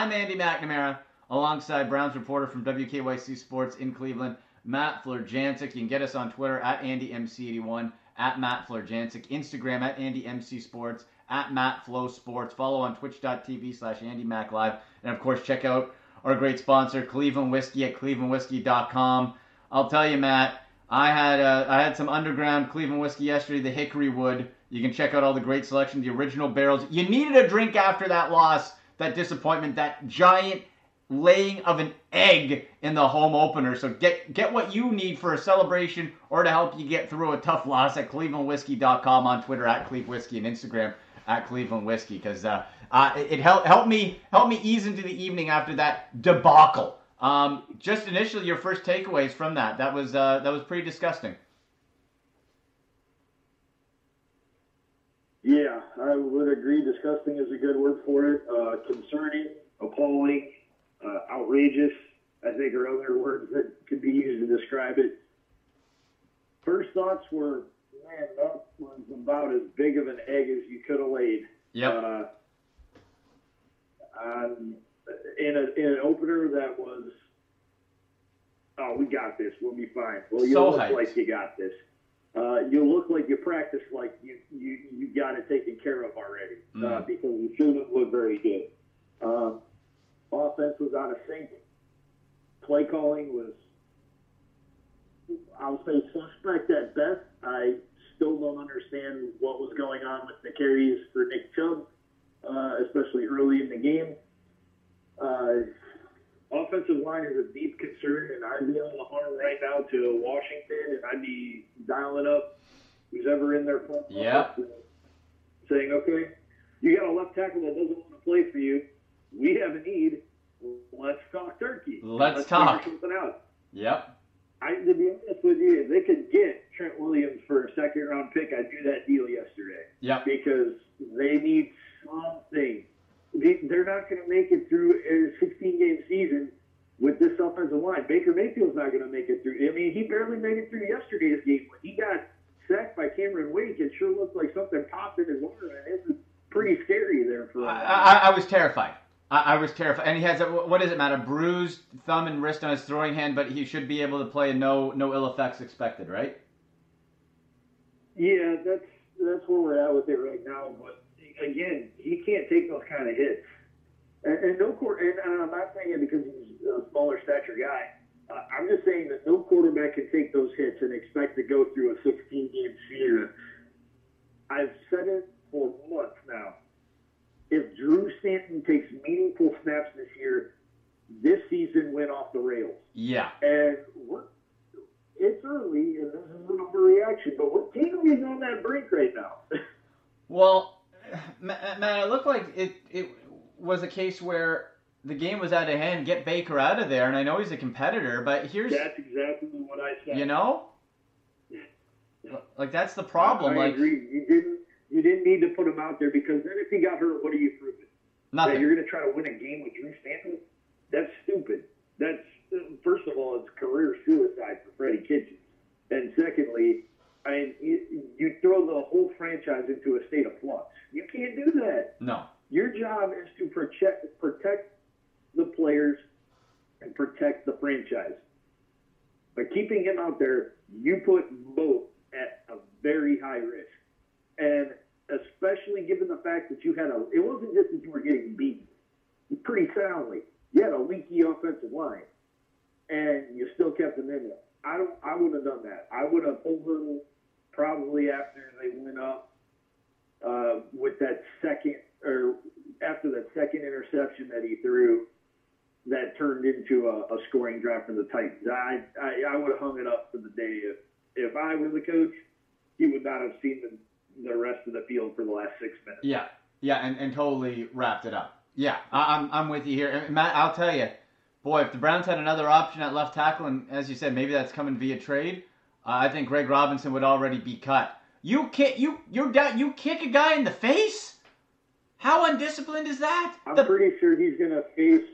I'm Andy McNamara, alongside Browns reporter from WKYC Sports in Cleveland, Matt Florjancic. You can get us on Twitter at AndyMC81, at Matt Florjancic, Instagram at AndyMCSports, at Matt Flow Sports. Follow on twitch.tv slash AndyMacLive. And of course, check out our great sponsor, Cleveland Whiskey at clevelandwhiskey.com. I'll tell you, Matt, I had uh, I had some underground Cleveland whiskey yesterday, the Hickory Wood. You can check out all the great selection, the original barrels. You needed a drink after that loss, that disappointment, that giant laying of an egg in the home opener. So get get what you need for a celebration or to help you get through a tough loss at clevelandwhiskey.com on Twitter at Cleve and Instagram at Cleveland Whiskey because uh, uh, it, it helped help me help me ease into the evening after that debacle. Um, just initially, your first takeaways from that that was uh, that was pretty disgusting. Yeah, I would agree. Disgusting is a good word for it. Uh, concerning, appalling, uh, outrageous, I think are other words that could be used to describe it. First thoughts were, man, that was about as big of an egg as you could have laid. Yep. Uh, um, in, a, in an opener that was, oh, we got this. We'll be fine. Well, you So look hyped. like you got this. Uh, you look like you practiced like you, you, you got it taken care of already uh, Mm. because you shouldn't look very good. Um, offense was out of sync. Play calling was, I'll say, suspect at best. I still don't understand what was going on with the carries for Nick Chubb, uh, especially early in the game. Offensive line is a deep concern, and I'd be on the horn right now to Washington, and I'd be dialing up who's ever in their front Yeah. saying, okay, you got a left tackle that doesn't want to play for you. We have a need. Let's talk turkey. Let's figure talk. something out. Yep. I, to be honest with you, if they could get Trent Williams for a second round pick, I'd do that deal yesterday Yeah. because they need something. They- They're not going to make it through a 16 game season with this offensive line. Baker Mayfield's not going to make it through. I mean, he barely made it through yesterday's game. When he got sacked by Cameron Wake, it sure looked like something popped in his arm, and it was pretty scary there for a I, while. I, I was terrified. I, I was terrified, and he has a what does it, matter? Bruised thumb and wrist on his throwing hand, but he should be able to play. and No, no ill effects expected, right? Yeah, that's that's where we're at with it right now. But again, he can't take those kind of hits. And, and no court, and, and I'm not saying it because he's a smaller stature guy. Uh, I'm just saying that no quarterback can take those hits and expect to go through a 16 game season. I've said it for months now. If Drew Stanton takes meaningful snaps this year, this season went off the rails. Yeah. And we're, it's early, and this is an overreaction, but we're teetering on that brink right now. Well, Ma- uh, Matt, it looked like it it was a case where the game was out of hand. Get Baker out of there, and I know he's a competitor, but here's That's exactly what I said. you know, like that's the problem. I like agree. You didn't. You didn't need to put him out there because then if he got hurt, what are you proving? That nothing. you're going to try to win a game with Drew Stanton? That's stupid. That's first of all, it's career suicide for Freddie Kitchens, and secondly, I mean, you, you throw the whole franchise into a state of flux. You can't do that. No. Your job is to protect protect the players and protect the franchise. By keeping him out there, you put both at a very high risk. And especially given the fact that you had a it wasn't just that you were getting beaten pretty soundly. You had a leaky offensive line. And you still kept him in there. I don't I would have done that. I would have pulled him probably after they went up uh, with that second or after that second interception that he threw that turned into a, a scoring drive for the Titans. I, I, I would have hung it up for the day if, if I were the coach. He would not have seen the, the rest of the field for the last six minutes. Yeah. Yeah, and, and totally wrapped it up. Yeah, I, I'm I'm with you here, and Matt. I'll tell you, boy, if the Browns had another option at left tackle, and as you said, maybe that's coming via trade, uh, I think Greg Robinson would already be cut. You kick you you you kick a guy in the face. How undisciplined is that? I'm The- pretty sure he's going to face.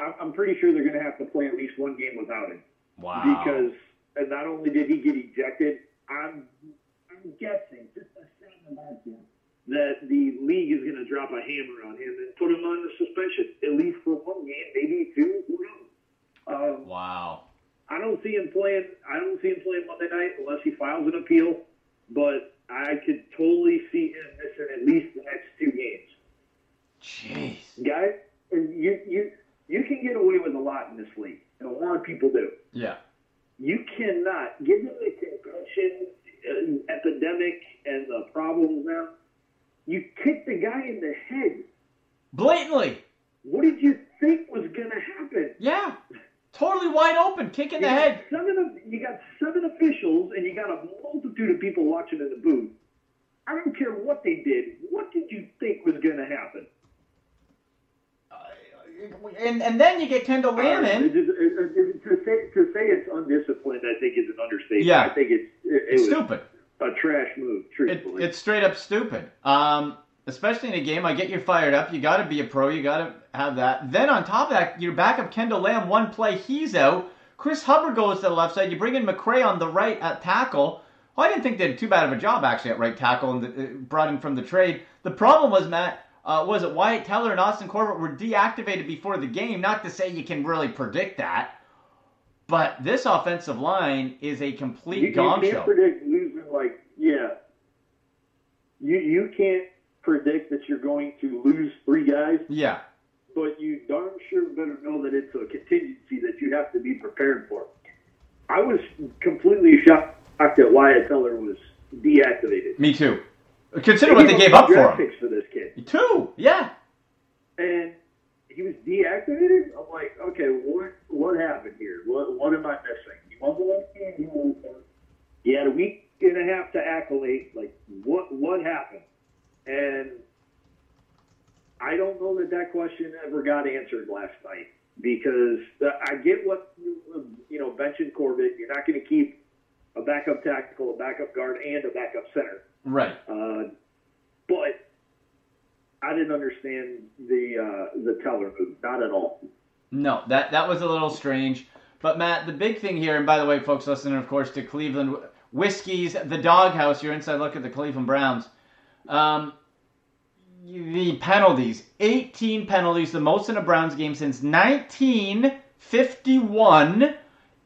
I- I'm- pretty sure they're going to have to play at least one game without him wow. because and not only did he get ejected, I'm guessing just a about that the league is going to drop a hammer on him and put him on the suspension, at least for one game, maybe two. Who knows? Um, Wow. I don't see him playing. I don't see him playing Monday night unless he files an appeal. But I could totally see him missing at least the next two games. Jeez. Guys, and you you you can get away with a lot in this league, and a lot of people do. Yeah. You cannot, given the concussion uh, epidemic and the problems now, you kicked the guy in the head. Blatantly. What did you think was going to happen? Yeah. Totally wide open, kick in the You got head. Seven of, you got seven officials, and you got a multitude of people watching in the booth. I don't care what they did. What did you think was going to happen? And and then you get Kendall Lamm Uh, in. it is- it- it- to say to say it's undisciplined, I think is an understatement. Yeah. I think it's it, it was Stupid. a trash move. It, it's straight up stupid. Um, especially in a game, I get you fired up. You got to be a pro. You got to have that. Then on top of that, your backup Kendall Lamm, one play, he's out. Chris Hubbard goes to the left side. You bring in McCray on the right at tackle. Well, I didn't think they did too bad of a job actually at right tackle and uh, brought him from the trade. The problem was Matt. Uh, was it Wyatt Teller and Austin Corbett were deactivated before the game? Not to say you can really predict that, but this offensive line is a complete you, you can't show. predict losing. Like yeah, you you can't predict that you're going to lose three guys, yeah, but you darn sure better know that it's a contingency that you have to be prepared for. I was completely shocked that Wyatt Teller was deactivated. me too. Consider what they gave up for him. for. Two, yeah. and he was deactivated. I'm like, okay, what what happened here? What what am I missing? He wasn't on the. He had a week and a half to acclimate. Like, what what happened? And I don't know that that question ever got answered last night because I get what you know, benching Corbett. You're not going to keep a backup tactical, a backup guard, and a backup center. Right. Uh, but I didn't understand the uh, the teller move, not at all. No, that that was a little strange. But Matt, the big thing here, and by the way, folks listening, of course, to Cleveland Whiskey's the Dawg House, your inside look at the Cleveland Browns. Um, the penalties, 18 penalties, the most in a Browns game since 1951.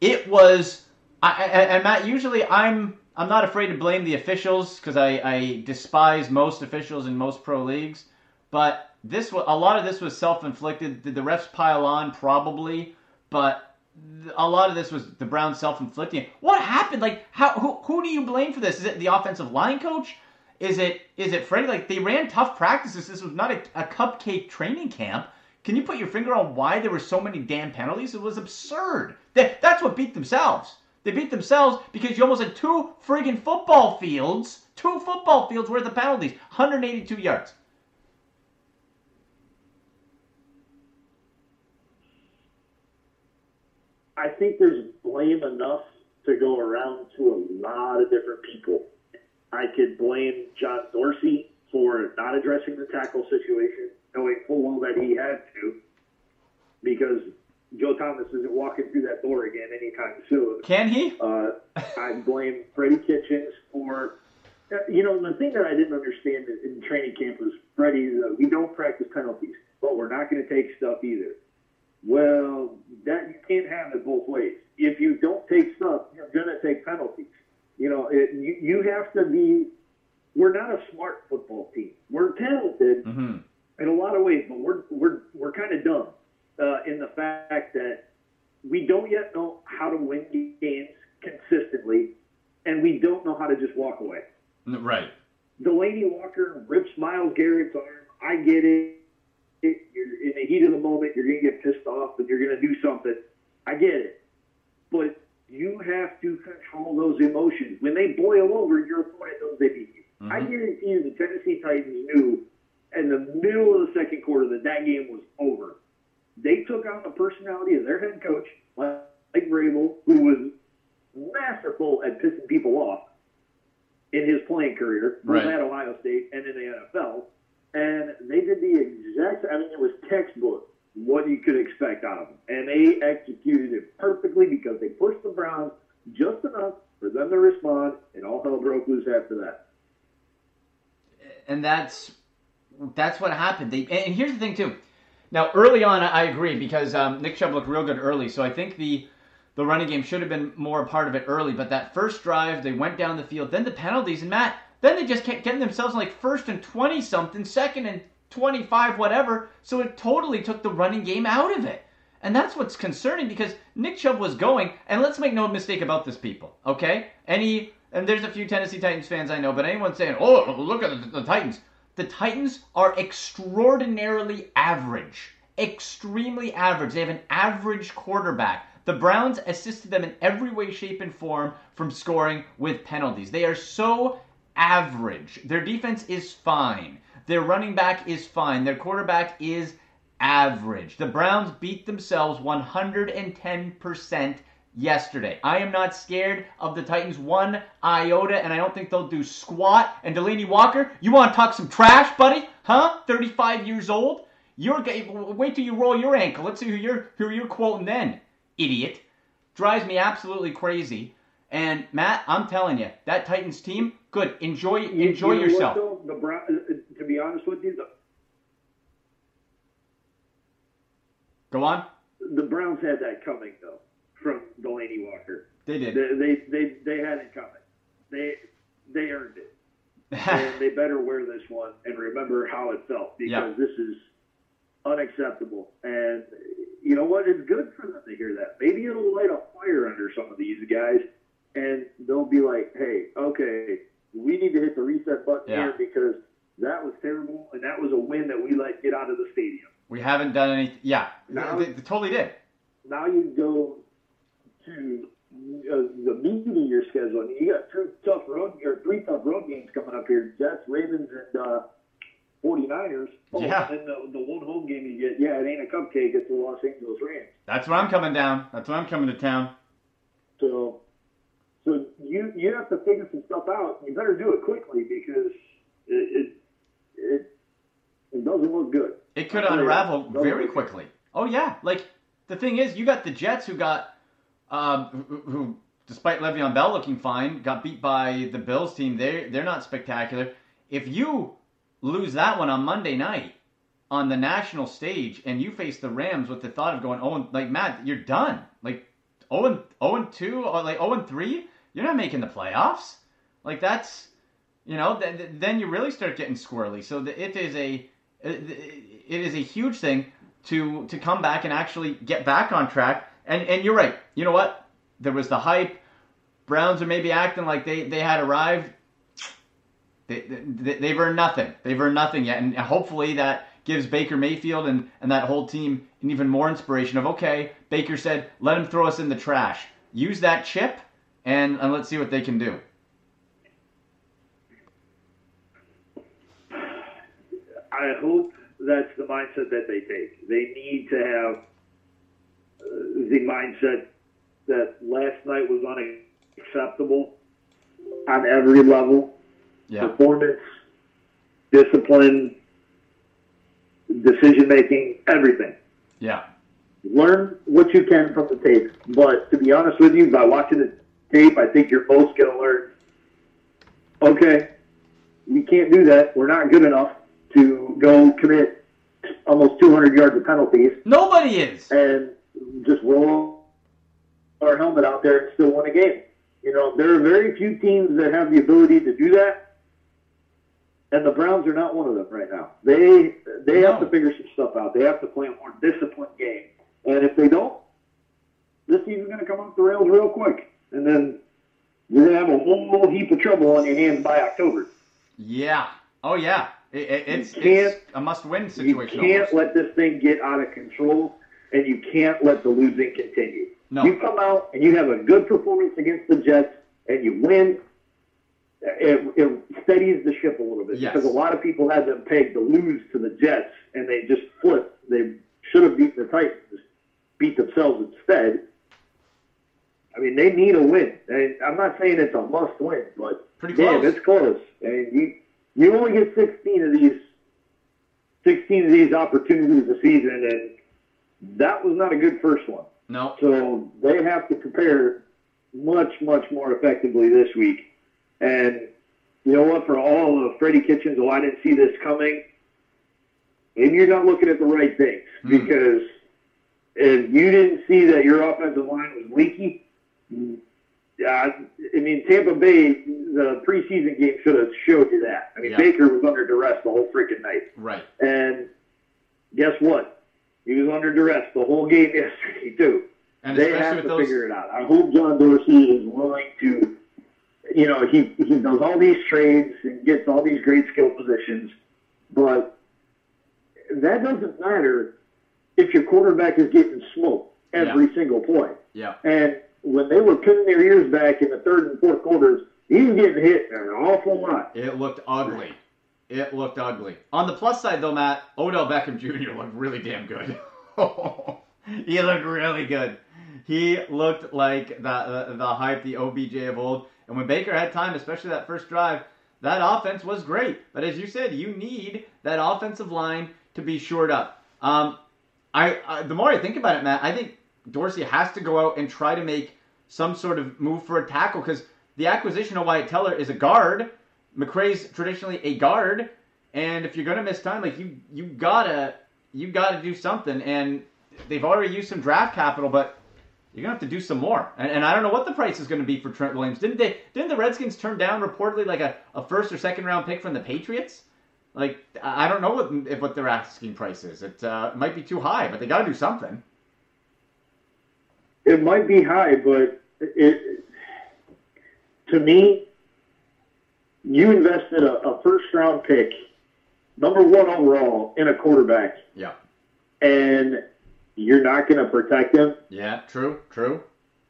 It was, I, and Matt, usually I'm I'm not afraid to blame the officials because I, I despise most officials in most pro leagues. But this a lot of this was self-inflicted. Did the refs pile on? Probably, but a lot of this was the Browns self-inflicting. What happened? Like, how who, who do you blame for this? Is it the offensive line coach? Is it is it Freddie? Like they ran tough practices. This was not a, a cupcake training camp. Can you put your finger on why there were so many damn penalties? It was absurd. That, that's what beat themselves. They beat themselves because you almost had two friggin' football fields, two football fields worth of penalties, 182 yards. I think there's blame enough to go around to a lot of different people. I could blame John Dorsey for not addressing the tackle situation, knowing full well that he had to, because Joe Thomas isn't walking through that door again anytime soon. Can he? Uh, I blame Freddie Kitchens for, you know, the thing that I didn't understand in, in training camp was Freddie, uh, we don't practice penalties, but we're not going to take stuff either. Well, that you can't have it both ways. If you don't take stuff, you're going to take penalties. You know, it, you, you have to be. We're not a smart football team. We're talented Mm-hmm. in a lot of ways, but we're we're we're kind of dumb uh, in the fact that we don't yet know how to win games consistently, and we don't know how to just walk away. Right. Delanie Walker rips Myles Garrett's arm. I get it. It. You're in the heat of the moment. You're going to get pissed off, and you're going to do something. I get it, but you have to control those emotions. When they boil over, your opponent knows they beat you. I Mhm. guarantee you, the Tennessee Titans knew in the middle of the second quarter that that game was over. They took on the personality of their head coach, Mike Vrabel, who was masterful at pissing people off in his playing career, both Right. at Ohio State and in the NFL. And they did the exact. I mean, it was textbook what you could expect out of them, and they executed it perfectly because they pushed the Browns just enough for them to respond, and all hell broke loose after that. and that's that's what happened. They and here's the thing too. Now early on, I agree because um, Nick Chubb looked real good early, so I think the the running game should have been more a part of it early. But that first drive, they went down the field, then the penalties, and Matt, then they just kept getting themselves like first and twenty something, second and twenty five, whatever. So it totally took the running game out of it. And that's what's concerning because Nick Chubb was going, and let's make no mistake about this, people, okay? Any, and there's a few Tennessee Titans fans I know, but anyone saying, oh, look at the, the Titans. The Titans are extraordinarily average. Extremely average. They have an average quarterback. The Browns assisted them in every way, shape, and form from scoring with penalties. They are so average. Their defense is fine. Their running back is fine. Their quarterback is average. The Browns beat themselves 110% yesterday. I am not scared of the Titans one iota, and I don't think they'll do squat. And Delanie Walker, you want to talk some trash, buddy? Huh? 35 years old? You're wait till you roll your ankle. Let's see who you're who you're quoting then, idiot. Drives me absolutely crazy. And Matt, I'm telling you, that Titans team, good. Enjoy enjoy you know yourself. What, though? the Brown, uh, uh, to be honest with you, the, Go on. The Browns had that coming though from Delanie Walker. They did. They they they, they had it coming. They they earned it. and they better wear this one and remember how it felt because Yeah. this is unacceptable. And you know what? It's good for them to hear that. Maybe it'll light a fire under some of these guys, and they'll be like, "Hey, okay, we need to hit the reset button Yeah. here because that was terrible, and that was a win that we let get out of the stadium." We haven't done any. Yeah, No. they, they totally did. now you go to uh, the meat of your schedule, and you got two tough road or three tough road games coming up here: Jets, Ravens, and uh, 49ers. Oh, Yeah. And the, the one home game you get, yeah, it ain't a cupcake. It's the Los Angeles Rams. That's where I'm coming down. That's where I'm coming to town. So, so you you have to figure some stuff out. You better do it quickly because it it it, it doesn't look good. It could unravel very quickly. Oh yeah, like the thing is, you got the Jets who got, um, who, who despite Le'Veon Bell looking fine, got beat by the Bills team. They they're not spectacular. If you lose that one on Monday night on the national stage and you face the Rams with the thought of going oh and- like Matt, you're done. Like oh and oh and two or like oh and three, you're not making the playoffs. Like that's you know th- th- then you really start getting squirrely. So the, it is a it it is a huge thing to to come back and actually get back on track. And and you're right. You know what? There was the hype. Browns are maybe acting like they they had arrived. They, they they've earned nothing. They've earned nothing yet, and hopefully that gives Baker Mayfield and and that whole team an even more inspiration of okay. Baker said, "Let him throw us in the trash. Use that chip, and and let's see what they can do." I hope that's the mindset that they take. They need to have uh, the mindset that last night was unacceptable on every level Yeah, performance, discipline, decision making, everything. yeah, Learn what you can from the tape. But to be honest with you, by watching the tape, I think you're both going to learn okay, we can't do that. We're not good enough to go commit almost 200 yards of penalties nobody is. and just roll our helmet out there and still win a game. You know, there are very few teams that have the ability to do that, and the Browns are not one of them right now. They they have to figure some stuff out. They have to play a more disciplined game, and if they don't, this season's going to come off the rails real quick, and then you're going to have a whole heap of trouble on your hands by October. Yeah. Oh yeah. It, it, it's it's a must-win situation. You can't almost. let this thing get out of control, and you can't let the losing continue. No. You come out and you have a good performance against the Jets, and you win. It, it steadies the ship a little bit Yes. because a lot of people had them pegged to lose to the Jets, and they just flipped. They should have beaten the Titans, beat themselves instead. I mean, they need a win. And I'm not saying it's a must win, but Pretty damn, close. it's close. And you you only get 16 of these 16 of these opportunities a season, and that was not a good first one. No. So they have to prepare much, much more effectively this week. And you know what? For all of Freddie Kitchens, oh, I didn't see this coming. Maybe you're not looking at the right things Hmm. because if you didn't see that your offensive line was leaky, yeah, I mean Tampa Bay, the preseason game should have showed you that. I mean Yeah. Baker was under duress the whole freaking night, Right. and guess what? He was under duress the whole game yesterday too And they have to those. figure it out. I hope John Dorsey is willing to, you know, he he does all these trades and gets all these great skill positions, but that doesn't matter if your quarterback is getting smoked every single play. Yeah. And when they were pinning their ears back in the third and fourth quarters, he was getting hit an awful lot. It looked ugly. It looked ugly. On the plus side, though, Matt, Odell Beckham Jr. looked really damn good. he looked really good. He looked like the, the the hype, the OBJ of old. And when Baker had time, especially that first drive, that offense was great. But as you said, you need that offensive line to be shored up. Um, I, I the more I think about it, Matt, I think Dorsey has to go out and try to make some sort of move for a tackle because the acquisition of Wyatt Teller is a guard. McCray's traditionally a guard, and if you're gonna miss time, like you you gotta you gotta do something. And they've already used some draft capital, but you're gonna have to do some more. And, and I don't know what the price is gonna be for Trent Williams. Didn't they? Didn't the Redskins turn down reportedly like a, a first or second round pick from the Patriots? Like I don't know what what their asking price is. It uh, might be too high, but they gotta do something. It might be high, but it to me, you invested a, a first round pick, number one overall, in a quarterback, Yeah. and you're not going to protect him. Yeah. True. True.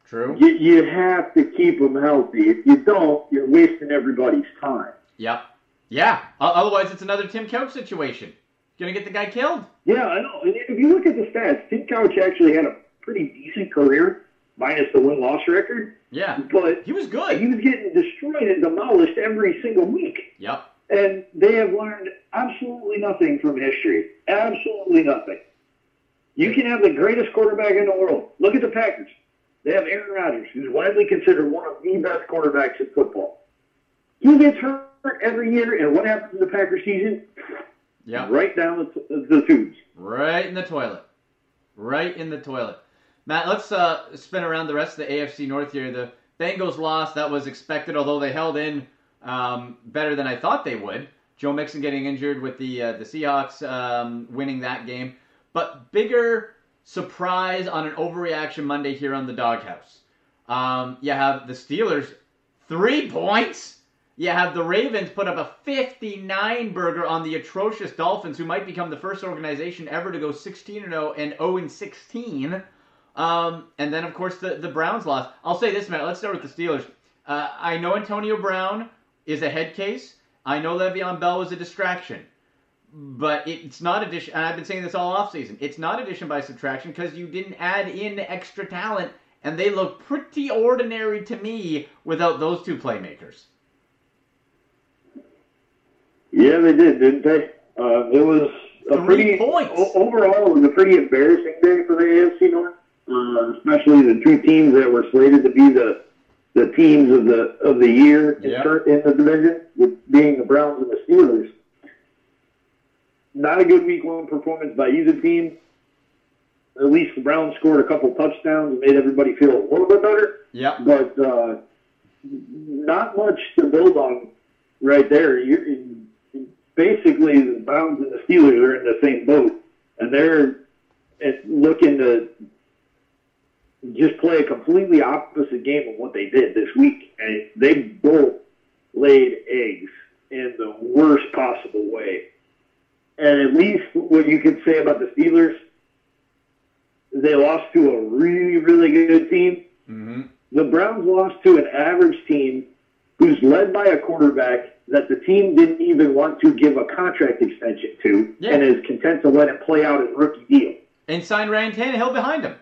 True. You, you have to keep him healthy. If you don't, you're wasting everybody's time. Yep. Yeah. Otherwise, it's another Tim Couch situation. Gonna get the guy killed. Yeah, I know. And if you look at the stats, Tim Couch actually had a pretty decent career, minus the win loss record, Yeah. but He was good. he was getting destroyed and demolished every single week. Yep. And they have learned absolutely nothing from history. Absolutely nothing. You can have the greatest quarterback in the world. Look at the Packers. They have Aaron Rodgers, who's widely considered one of the best quarterbacks in football. He gets hurt every year, and what happens in the Packers season? Yep. Right down the, the tubes. Right in the toilet. Right in the toilet. Matt, let's uh, spin around the rest of the AFC North here. The Bengals lost. That was expected, although they held in um, better than I thought they would. Joe Mixon getting injured with the uh, the Seahawks um, winning that game. But bigger surprise on an overreaction Monday here on the Dawg House. Um, you have the Steelers three points. You have the Ravens put up a 59 burger on the atrocious Dolphins, who might become the first organization ever to go 16 0 and 0 16. Um, and then, of course, the, the Browns lost. I'll say this, Matt. Let's start with the Steelers. Uh, I know Antonio Brown is a head case. I know Le'Veon Bell was a distraction. But it's not addition. And I've been saying this all offseason. It's not addition by subtraction because you didn't add in extra talent, and they look pretty ordinary to me without those two playmakers. Yeah, they did, didn't they? Uh, it was a Three pretty points. o- overall. It was a pretty embarrassing day for the AFC North, uh, especially the two teams that were slated to be the the teams of the of the year in, Yeah. tur- in the division, with being the Browns and the Steelers. Not a good week one performance by either team. At least the Browns scored a couple touchdowns and made everybody feel a little bit better Yep. but uh, not much to build on right there. You're, basically, the Browns and the Steelers are in the same boat, and they're looking to just play a completely opposite game of what they did this week. And they both laid eggs in the worst possible way. And at least what you could say about the Steelers, they lost to a really, really good team Mm-hmm. the Browns lost to an average team who's led by a quarterback that the team didn't even want to give a contract extension to Yeah. and is content to let him play out his rookie deal. And sign Ryan Tannehill behind him.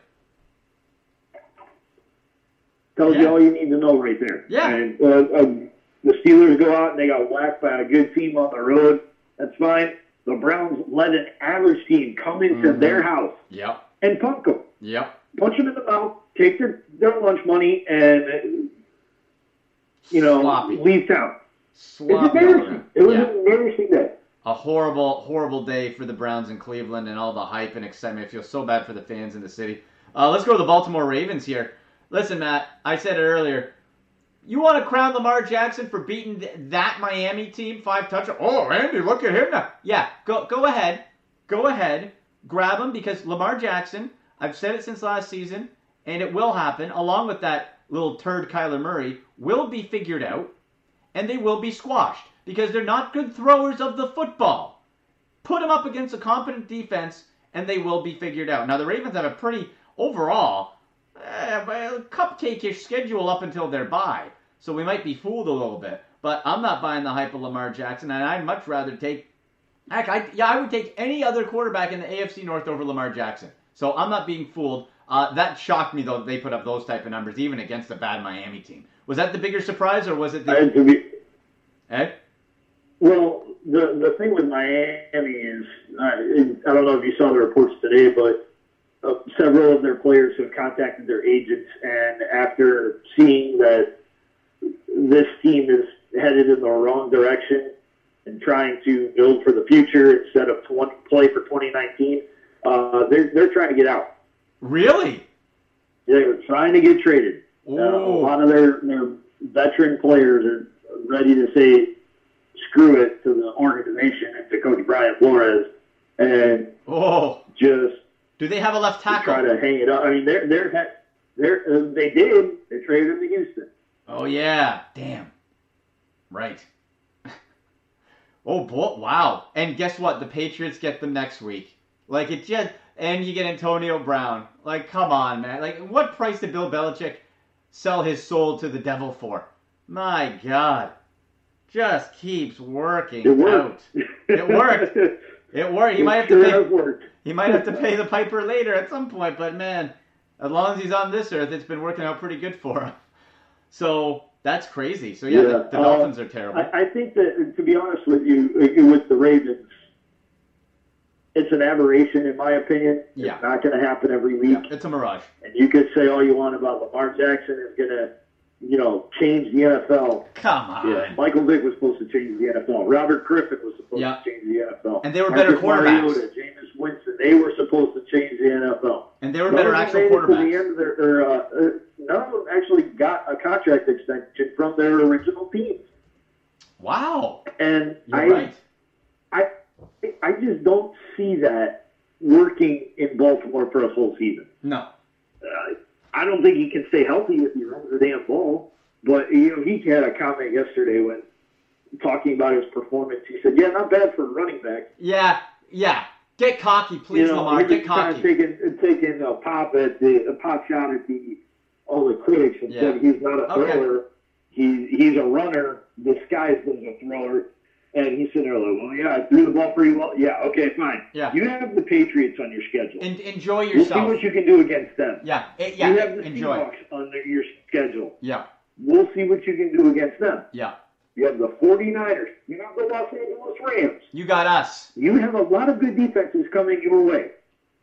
Tells Yeah. you all you need to know right there. Yeah. And uh, um, the Steelers go out and they got whacked by a good team on the road. That's fine. The Browns let an average team come into Mhm. their house Yep. and punk them. Yep. punch them in the mouth, take their, their lunch money, and uh, you know Sloppy. leave town. Sloppy. embarrassing. It was Yeah. an embarrassing day. a horrible, horrible day for the Browns in Cleveland and all the hype and excitement. I feel so bad for the fans in the city. Uh, let's go to the Baltimore Ravens here. Listen, Matt, I said it earlier. You want to crown Lamar Jackson for beating th- that Miami team five touchdowns? Oh, Andy, look at him now. Yeah, go go ahead, go ahead, grab him because Lamar Jackson. I've said it since last season, and it will happen. Along with that little turd Kyler Murray, will be figured out and they will be squashed because they're not good throwers of the football. Put them up against a competent defense, and they will be figured out. Now the Ravens have a pretty overall well, cupcake-ish schedule up until their bye, so we might be fooled a little bit. But I'm not buying the hype of Lamar Jackson, and I'd much rather take. Heck, I, yeah, I would take any other quarterback in the AFC North over Lamar Jackson. So I'm not being fooled. Uh, that shocked me though. They put up those type of numbers, even against a bad Miami team. Was that the bigger surprise, or was it the? I, Eh? Well, the the thing with Miami is, uh, I don't know if you saw the reports today, but uh, several of their players have contacted their agents, and after seeing that this team is headed in the wrong direction and trying to build for the future instead of 20, play for 2019, uh, they're they're trying to get out. Really? They're trying to get traded. Uh, a lot of their their veteran players are ready to say screw it to the organization and to Coach Brian Flores and oh. just Do they have a left tackle? try to hang it up. I mean, they're they're they're uh, they did they traded him to Houston. Oh yeah. Damn. Right. oh boy! Wow. And guess what? The Patriots get them next week. Like it just, and you get Antonio Brown. Like, come on, man. Like, what price did Bill Belichick sell his soul to the devil for? My God. Just keeps working It worked. out. It worked. It worked. He It might have to pay. has worked. He might have to pay the piper later at some point, but man, as long as he's on this earth, it's been working out pretty good for him. So that's crazy. So yeah, Yeah, the, the uh, Dolphins are terrible. I, I think that, to be honest with you, with the Ravens, it's an aberration in my opinion. Yeah. It's not going to happen every week. yeah, it's a mirage. And you could say all you want about Lamar Jackson is going to, you know, change the NFL. Come on. Yeah, Michael Vick was supposed to change the NFL. Robert Griffin was supposed Yeah. to change the NFL. And they were better quarterbacks. Mariota, Jameis Winston, they were supposed to change the NFL. And they were better them actual to the quarterbacks. end of their, or, uh, uh, none of them actually got a contract extension from their original teams. Wow. And You're I, right. I, I just don't see that working in Baltimore for a full season. No. Uh, I don't think he can stay healthy if he runs the damn ball. But you know, he had a comment yesterday when talking about his performance. He said, "Yeah, not bad for a running back." Yeah. Yeah. Get cocky, please, you know, Lamar. Get kind cocky. of taking taking a pop at the a pop shot at the all the critics and Yeah. said he's not a Okay. thrower. He's he's a runner disguised as a thrower. And he's sitting there oh, like, well, yeah, I threw the ball pretty well. Yeah, okay, fine. Yeah. You have the Patriots on your schedule. En- enjoy yourself. We'll see what you can do against them. Yeah. Eh, it, You have the Enjoy. Seahawks on the- your schedule. Yeah. We'll see what you can do against them. Yeah. You have the 49ers. You have the Los Angeles Rams. You got us. You have a lot of good defenses coming your way.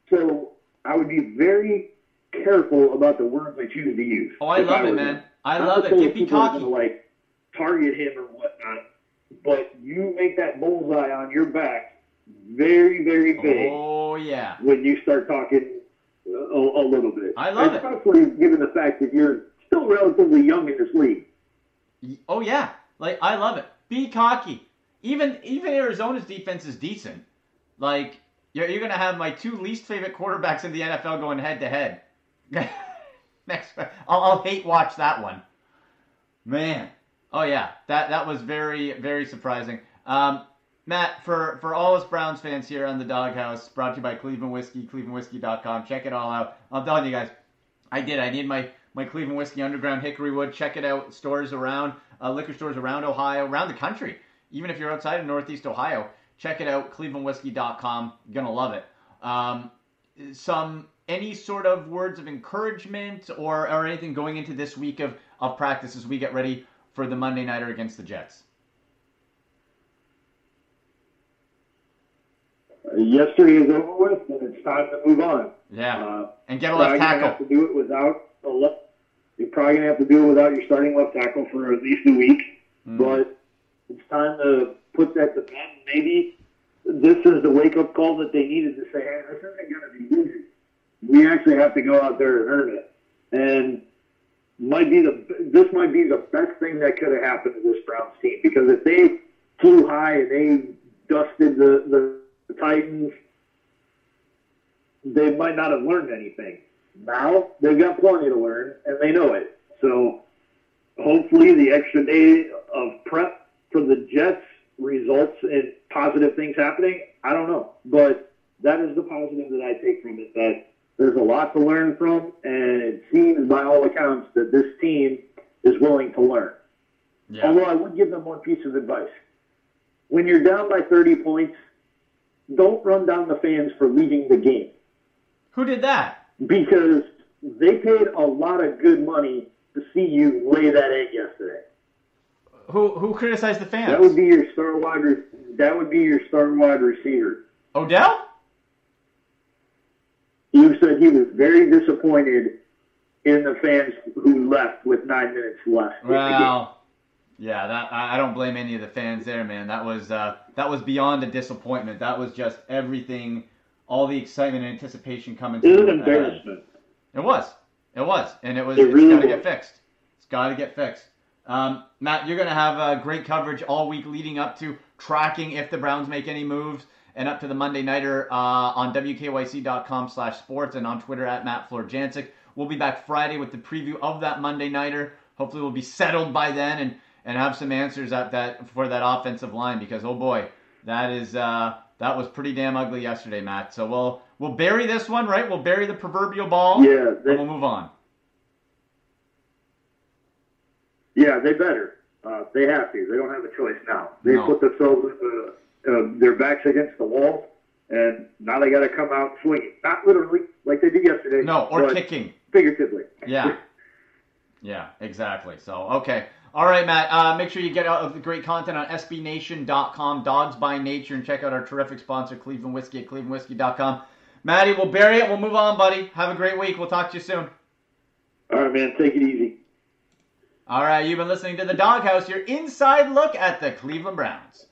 So I would be very careful about the words I choose to use. Oh, I love it, man. him. I love it. Get be cocky. like target him or whatnot, but you make that bullseye on your back very, very big Oh yeah. when you start talking a, a little bit. I love it. Especially given the fact that you're still relatively young in this league. Oh yeah, like I love it. Be cocky. Even even Arizona's defense is decent. Like you're, you're gonna have my two least favorite quarterbacks in the NFL going head to head. Next, I'll, I'll hate watch that one. Man, oh yeah, that that was very very surprising. Um, Matt, for for all us Browns fans here on the Dawg House, brought to you by Cleveland Whiskey, ClevelandWhiskey.com. Check it all out. I'm telling you guys, I did. I need my my Cleveland Whiskey Underground Hickory Wood. Check it out. Stores around, uh, liquor stores around Ohio, around the country. Even if you're outside of Northeast Ohio, check it out. ClevelandWhiskey.com. You're gonna love it. Um, some any sort of words of encouragement or or anything going into this week of of practice as we get ready for the Monday nighter against the Jets. Yesterday is over with, and it's time to move on. Yeah, Uh, and get a left gonna have tackle. to do it without a left. You're probably gonna have to do it without your starting left tackle for at least a week. Mm. But It's time to put that to bed. Maybe this is the wake up call that they needed to say, hey, this isn't to be easy. We actually have to go out there and earn it. And might be the this might be the best thing that could have happened to this Browns team because if they flew high and they dusted the, the, the Titans, they might not have learned anything. Now they've got plenty to learn and they know it. So hopefully the extra day of prep for the Jets results in positive things happening. I don't know, but that is the positive that I take from it. That there's a lot to learn from, and it seems by all accounts that this team is willing to learn. Yeah. Although I would give them one piece of advice: when you're down by 30 points, don't run down the fans for leaving the game Who did that? because they paid a lot of good money to see you lay that egg yesterday. Who who criticized the fans? That would be your star wide. Re- that would be your star wide receiver. Odell? You said he was very disappointed in the fans who left with nine minutes left. in the game. Well, yeah, that I, don't blame any of the fans there, man. That was uh, that was beyond a disappointment. That was just everything, all the excitement and anticipation coming. It was to an embarrassment. It was. It was, and it was. It it's really got to get fixed. It's got to get fixed. Um, Matt, you're going to have uh, great coverage all week leading up to tracking if the Browns make any moves, and up to the Monday nighter uh, on wkyc.com/sports and on Twitter at Matt Florjancic. We'll be back Friday with the preview of that Monday nighter. Hopefully, we'll be settled by then and and have some answers at that for that offensive line because oh boy, that is uh, that was pretty damn ugly yesterday, Matt. So we'll we'll bury this one, right? We'll bury the proverbial ball. Yeah, and we'll move on. Yeah, they better. Uh, they have to. They don't have a choice now. They No. put themselves, uh, uh, their backs against the wall, and now they got to come out swinging. Not literally like they did yesterday. No, or kicking. figuratively. Yeah. Yeah, exactly. So, okay. All right, Matt. Uh, make sure you get out of the great content on sbnation.com, Dawgs by Nature, and check out our terrific sponsor, Cleveland Whiskey at clevelandwhiskey.com. Matty, we'll bury it. We'll move on, buddy. Have a great week. We'll talk to you soon. All right, man. Take it easy. All right, you've been listening to The Dawg House, your inside look at the Cleveland Browns.